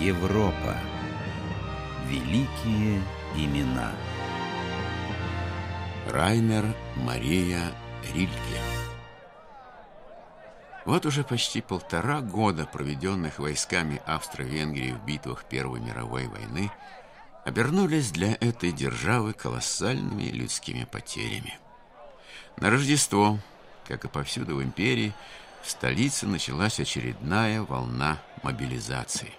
Европа. Великие имена. Райнер Мария Рильке. Вот уже почти полтора года, проведенных войсками Австро-Венгрии в битвах Первой мировой войны, обернулись для этой державы колоссальными людскими потерями. На Рождество, как и повсюду в империи, в столице началась очередная волна мобилизации.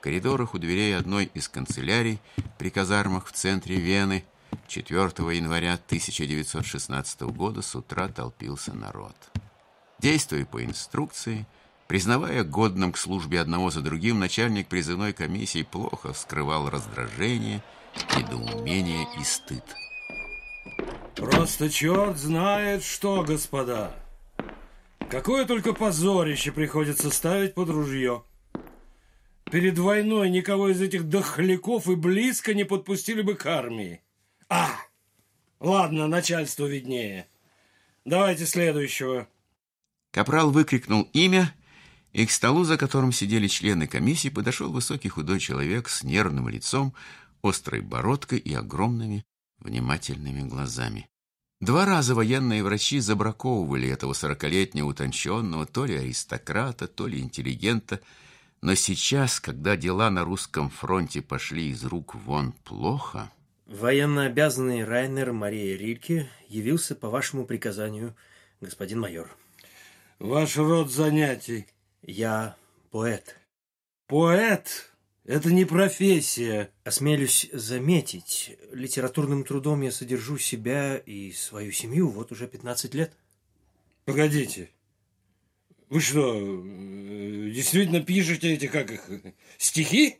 Коридорах у дверей одной из канцелярий при казармах в центре Вены 4 января 1916 года с утра толпился народ. Действуя по инструкции, признавая годным к службе одного за другим, начальник призывной комиссии плохо скрывал раздражение, недоумение и стыд. Просто черт знает что, господа. Какое только позорище приходится ставить под ружье. Перед войной никого из этих дохляков и близко не подпустили бы к армии. А, ладно, начальству виднее. Давайте следующего. Капрал выкрикнул имя, и к столу, за которым сидели члены комиссии, подошел высокий худой человек с нервным лицом, острой бородкой и огромными внимательными глазами. Два раза военные врачи забраковывали этого сорокалетнего утонченного то ли аристократа, то ли интеллигента, но сейчас, когда дела на русском фронте пошли из рук вон плохо... Военно обязанный Райнер Мария Рильке явился по вашему приказанию, господин майор. Ваш род занятий. Я поэт. Поэт? Это не профессия. Осмелюсь заметить, литературным трудом я содержу себя и свою семью вот уже 15 лет. Погодите. Вы что, э, действительно пишете эти, как их, стихи?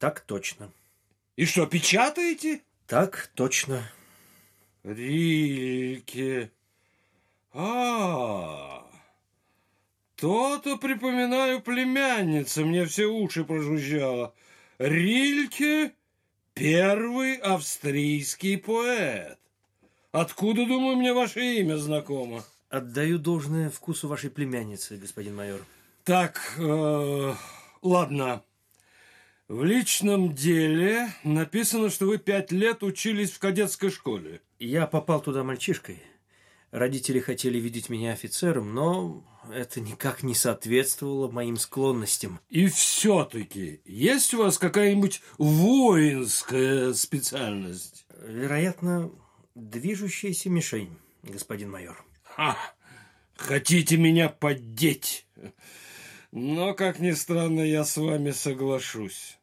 Так точно. И что, печатаете? Так точно. Рильке. А. То-то, припоминаю, племянница мне все уши прожужжала. Рильке – первый австрийский поэт. Откуда, думаю, мне ваше имя знакомо? Отдаю должное вкусу вашей племянницы, господин майор. Так, э, ладно. В личном деле написано, что вы пять лет учились в кадетской школе. Я попал туда мальчишкой. Родители хотели видеть меня офицером, но это никак не соответствовало моим склонностям. И все-таки есть у вас какая-нибудь воинская специальность? Вероятно, движущаяся мишень, господин майор. Ха! Хотите меня поддеть? Но, как ни странно, я с вами соглашусь.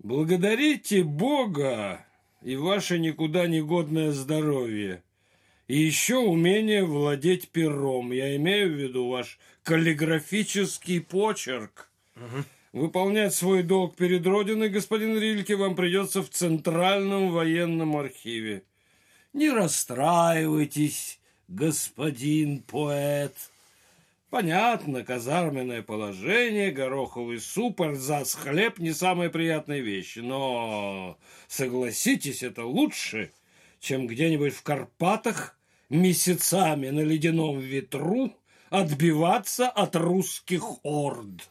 Благодарите Бога и ваше никуда не годное здоровье. И еще умение владеть пером. Я имею в виду ваш каллиграфический почерк. Угу. Выполнять свой долг перед Родиной, господин Рильке, вам придется в Центральном военном архиве. Не расстраивайтесь, господин поэт. Понятно, казарменное положение, гороховый суп, арзац, хлеб – не самые приятные вещи. Но, согласитесь, это лучше – чем где-нибудь в Карпатах месяцами на ледяном ветру отбиваться от русских орд.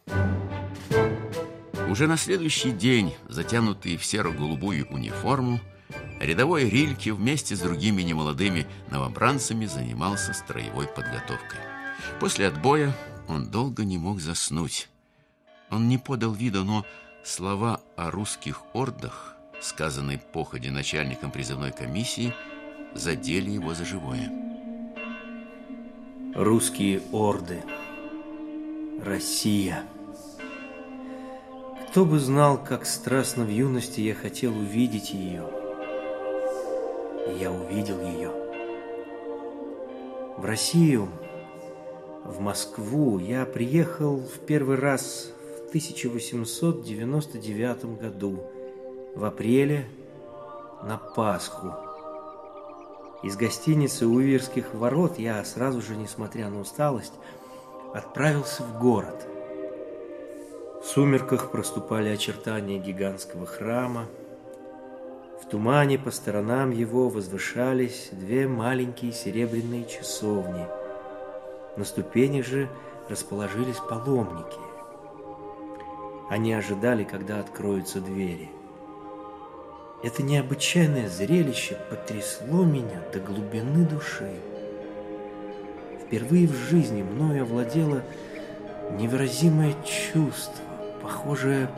Уже на следующий день, затянутый в серо-голубую униформу, рядовой Рильке вместе с другими немолодыми новобранцами занимался строевой подготовкой. После отбоя он долго не мог заснуть. Он не подал вида, но слова о русских ордах сказанной походе начальником призывной комиссии, задели его за живое. Русские орды. Россия. Кто бы знал, как страстно в юности я хотел увидеть ее. Я увидел ее. В Россию, в Москву я приехал в первый раз в 1899 году в апреле на Пасху. Из гостиницы у ворот я сразу же, несмотря на усталость, отправился в город. В сумерках проступали очертания гигантского храма. В тумане по сторонам его возвышались две маленькие серебряные часовни. На ступенях же расположились паломники. Они ожидали, когда откроются двери. Это необычайное зрелище потрясло меня до глубины души. Впервые в жизни мною овладело невыразимое чувство, похожее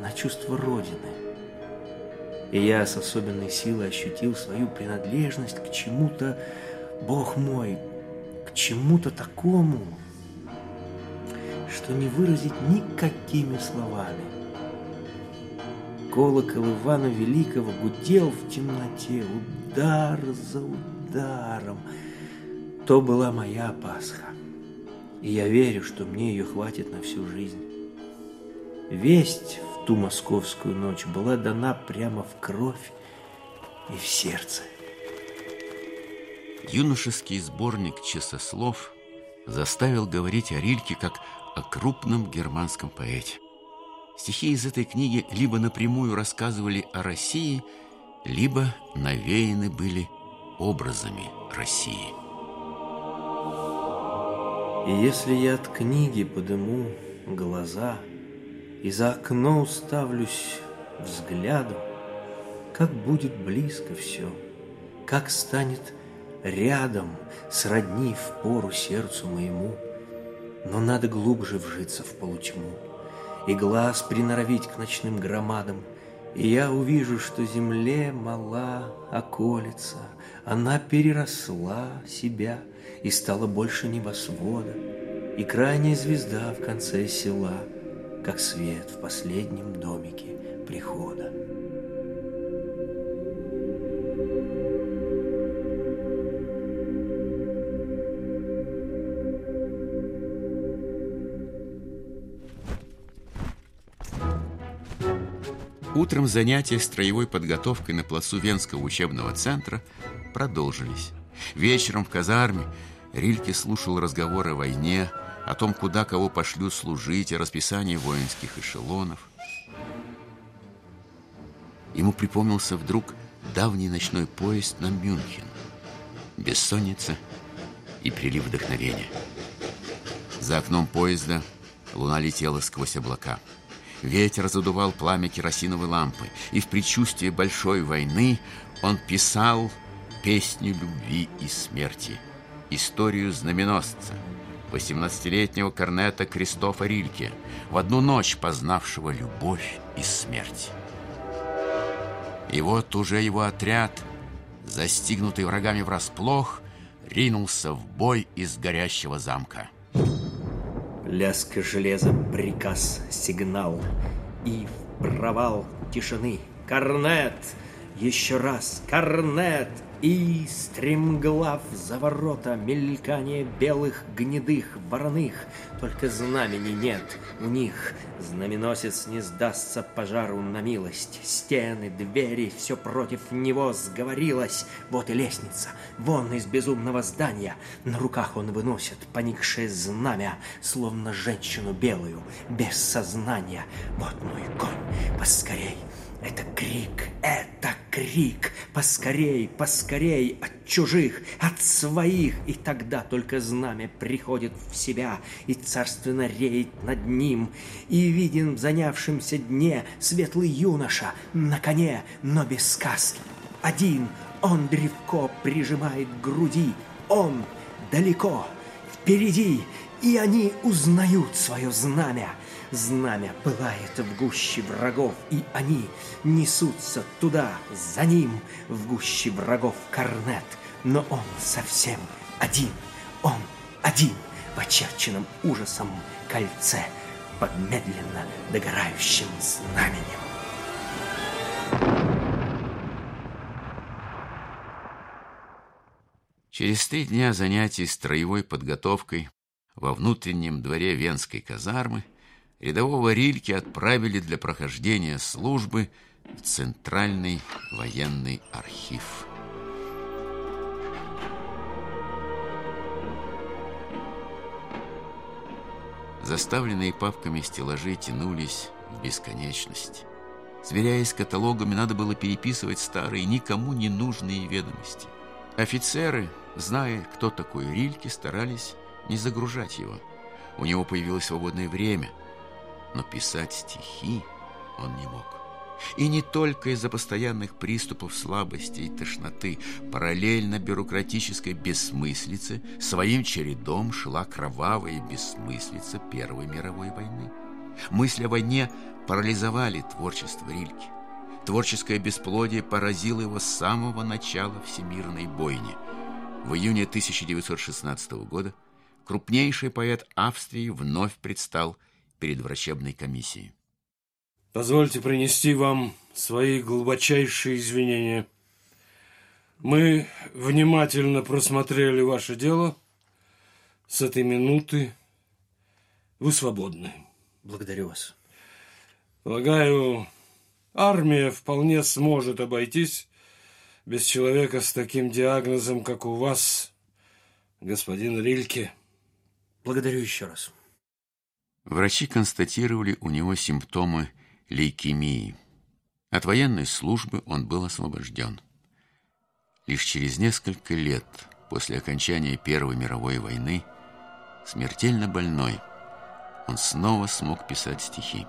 на чувство Родины. И я с особенной силой ощутил свою принадлежность к чему-то, Бог мой, к чему-то такому, что не выразить никакими словами. Колокол Ивана Великого гудел в темноте, удар за ударом. То была моя Пасха, и я верю, что мне ее хватит на всю жизнь. Весть в ту московскую ночь была дана прямо в кровь и в сердце. Юношеский сборник часослов заставил говорить о Рильке как о крупном германском поэте. Стихи из этой книги либо напрямую рассказывали о России, либо навеяны были образами России. И если я от книги подыму глаза И за окно уставлюсь взглядом, Как будет близко все, как станет рядом, Сродни в пору сердцу моему — но надо глубже вжиться в полутьму И глаз приноровить к ночным громадам, И я увижу, что земле мала околица, Она переросла себя и стала больше небосвода, И крайняя звезда в конце села, Как свет в последнем домике прихода. Утром занятия строевой подготовкой на плацу Венского учебного центра продолжились. Вечером в казарме Рильке слушал разговоры о войне, о том, куда кого пошлют служить, о расписании воинских эшелонов. Ему припомнился вдруг давний ночной поезд на Мюнхен. Бессонница и прилив вдохновения. За окном поезда луна летела сквозь облака. Ветер задувал пламя керосиновой лампы, и в предчувствии большой войны он писал песню любви и смерти, историю знаменосца, 18-летнего корнета Кристофа Рильке, в одну ночь познавшего любовь и смерть. И вот уже его отряд, застигнутый врагами врасплох, ринулся в бой из горящего замка. Лязг железа, приказ, сигнал И в провал тишины Корнет! Еще раз, корнет! И стремглав за ворота мелькание белых гнедых вороных, Только знамени нет у них. Знаменосец не сдастся пожару на милость. Стены, двери, все против него сговорилось. Вот и лестница, вон из безумного здания. На руках он выносит поникшее знамя, Словно женщину белую, без сознания. Вот мой конь, поскорей, это крик, это крик, поскорей, поскорей, от чужих, от своих. И тогда только знамя приходит в себя и царственно реет над ним. И виден в занявшемся дне светлый юноша на коне, но без сказки. Один он древко прижимает к груди, он далеко, впереди, и они узнают свое знамя — Знамя пылает в гуще врагов, и они несутся туда, за ним, в гуще врагов корнет. Но он совсем один, он один в очерченном ужасом кольце под медленно догорающим знаменем. Через три дня занятий строевой подготовкой во внутреннем дворе Венской казармы рядового Рильки отправили для прохождения службы в Центральный военный архив. Заставленные папками стеллажи тянулись в бесконечность. Сверяясь с каталогами, надо было переписывать старые, никому не нужные ведомости. Офицеры, зная, кто такой Рильке, старались не загружать его. У него появилось свободное время – но писать стихи он не мог. И не только из-за постоянных приступов слабости и тошноты. Параллельно бюрократической бессмыслице своим чередом шла кровавая бессмыслица Первой мировой войны. Мысли о войне парализовали творчество Рильки. Творческое бесплодие поразило его с самого начала всемирной бойни. В июне 1916 года крупнейший поэт Австрии вновь предстал перед врачебной комиссией. Позвольте принести вам свои глубочайшие извинения. Мы внимательно просмотрели ваше дело. С этой минуты вы свободны. Благодарю вас. Полагаю, армия вполне сможет обойтись без человека с таким диагнозом, как у вас, господин Рильке. Благодарю еще раз. Врачи констатировали у него симптомы лейкемии. От военной службы он был освобожден. Лишь через несколько лет после окончания Первой мировой войны, смертельно больной, он снова смог писать стихи.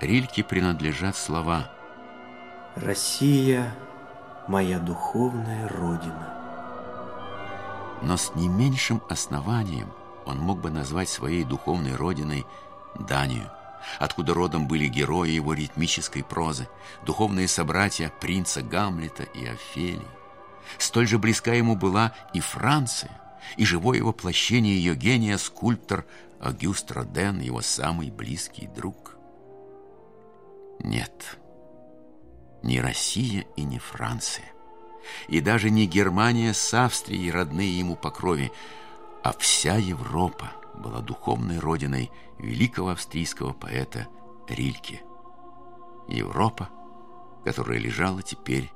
Рильке принадлежат слова «Россия – моя духовная родина». Но с не меньшим основанием он мог бы назвать своей духовной родиной Данию откуда родом были герои его ритмической прозы, духовные собратья принца Гамлета и Офелии. Столь же близка ему была и Франция, и живое воплощение ее гения скульптор Агюст Роден, его самый близкий друг. Нет, не Россия и не Франция, и даже не Германия с Австрией, родные ему по крови, а вся Европа была духовной родиной великого австрийского поэта Рильке. Европа, которая лежала теперь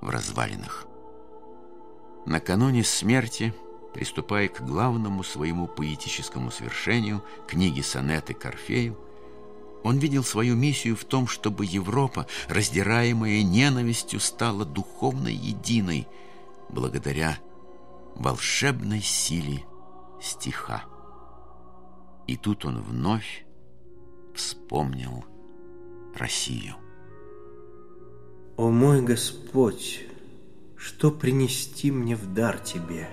в развалинах. Накануне смерти, приступая к главному своему поэтическому свершению, книге сонеты Корфею, он видел свою миссию в том, чтобы Европа, раздираемая ненавистью, стала духовно единой благодаря волшебной силе стиха. И тут он вновь вспомнил Россию. О мой Господь, что принести мне в дар Тебе,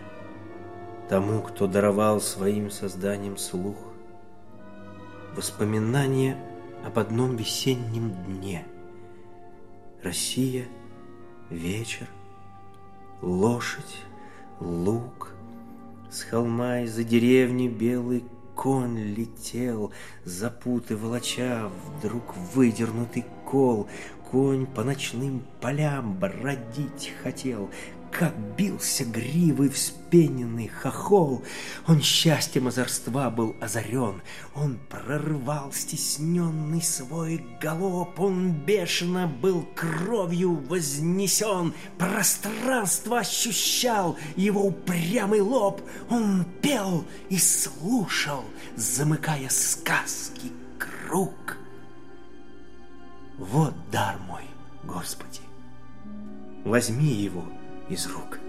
тому, кто даровал своим созданием слух, воспоминания об одном весеннем дне. Россия, вечер, лошадь, лук, с холма из-за деревни белый конь летел, запуты волоча, вдруг выдернутый кол. Конь по ночным полям бродить хотел, как бился гривой вспененный хохол. Он счастьем озорства был озарен, он прорывал стесненный свой галоп, он бешено был кровью вознесен, пространство ощущал его упрямый лоб, он пел и слушал, замыкая сказки круг. Вот дар мой, Господи, возьми его — из рук.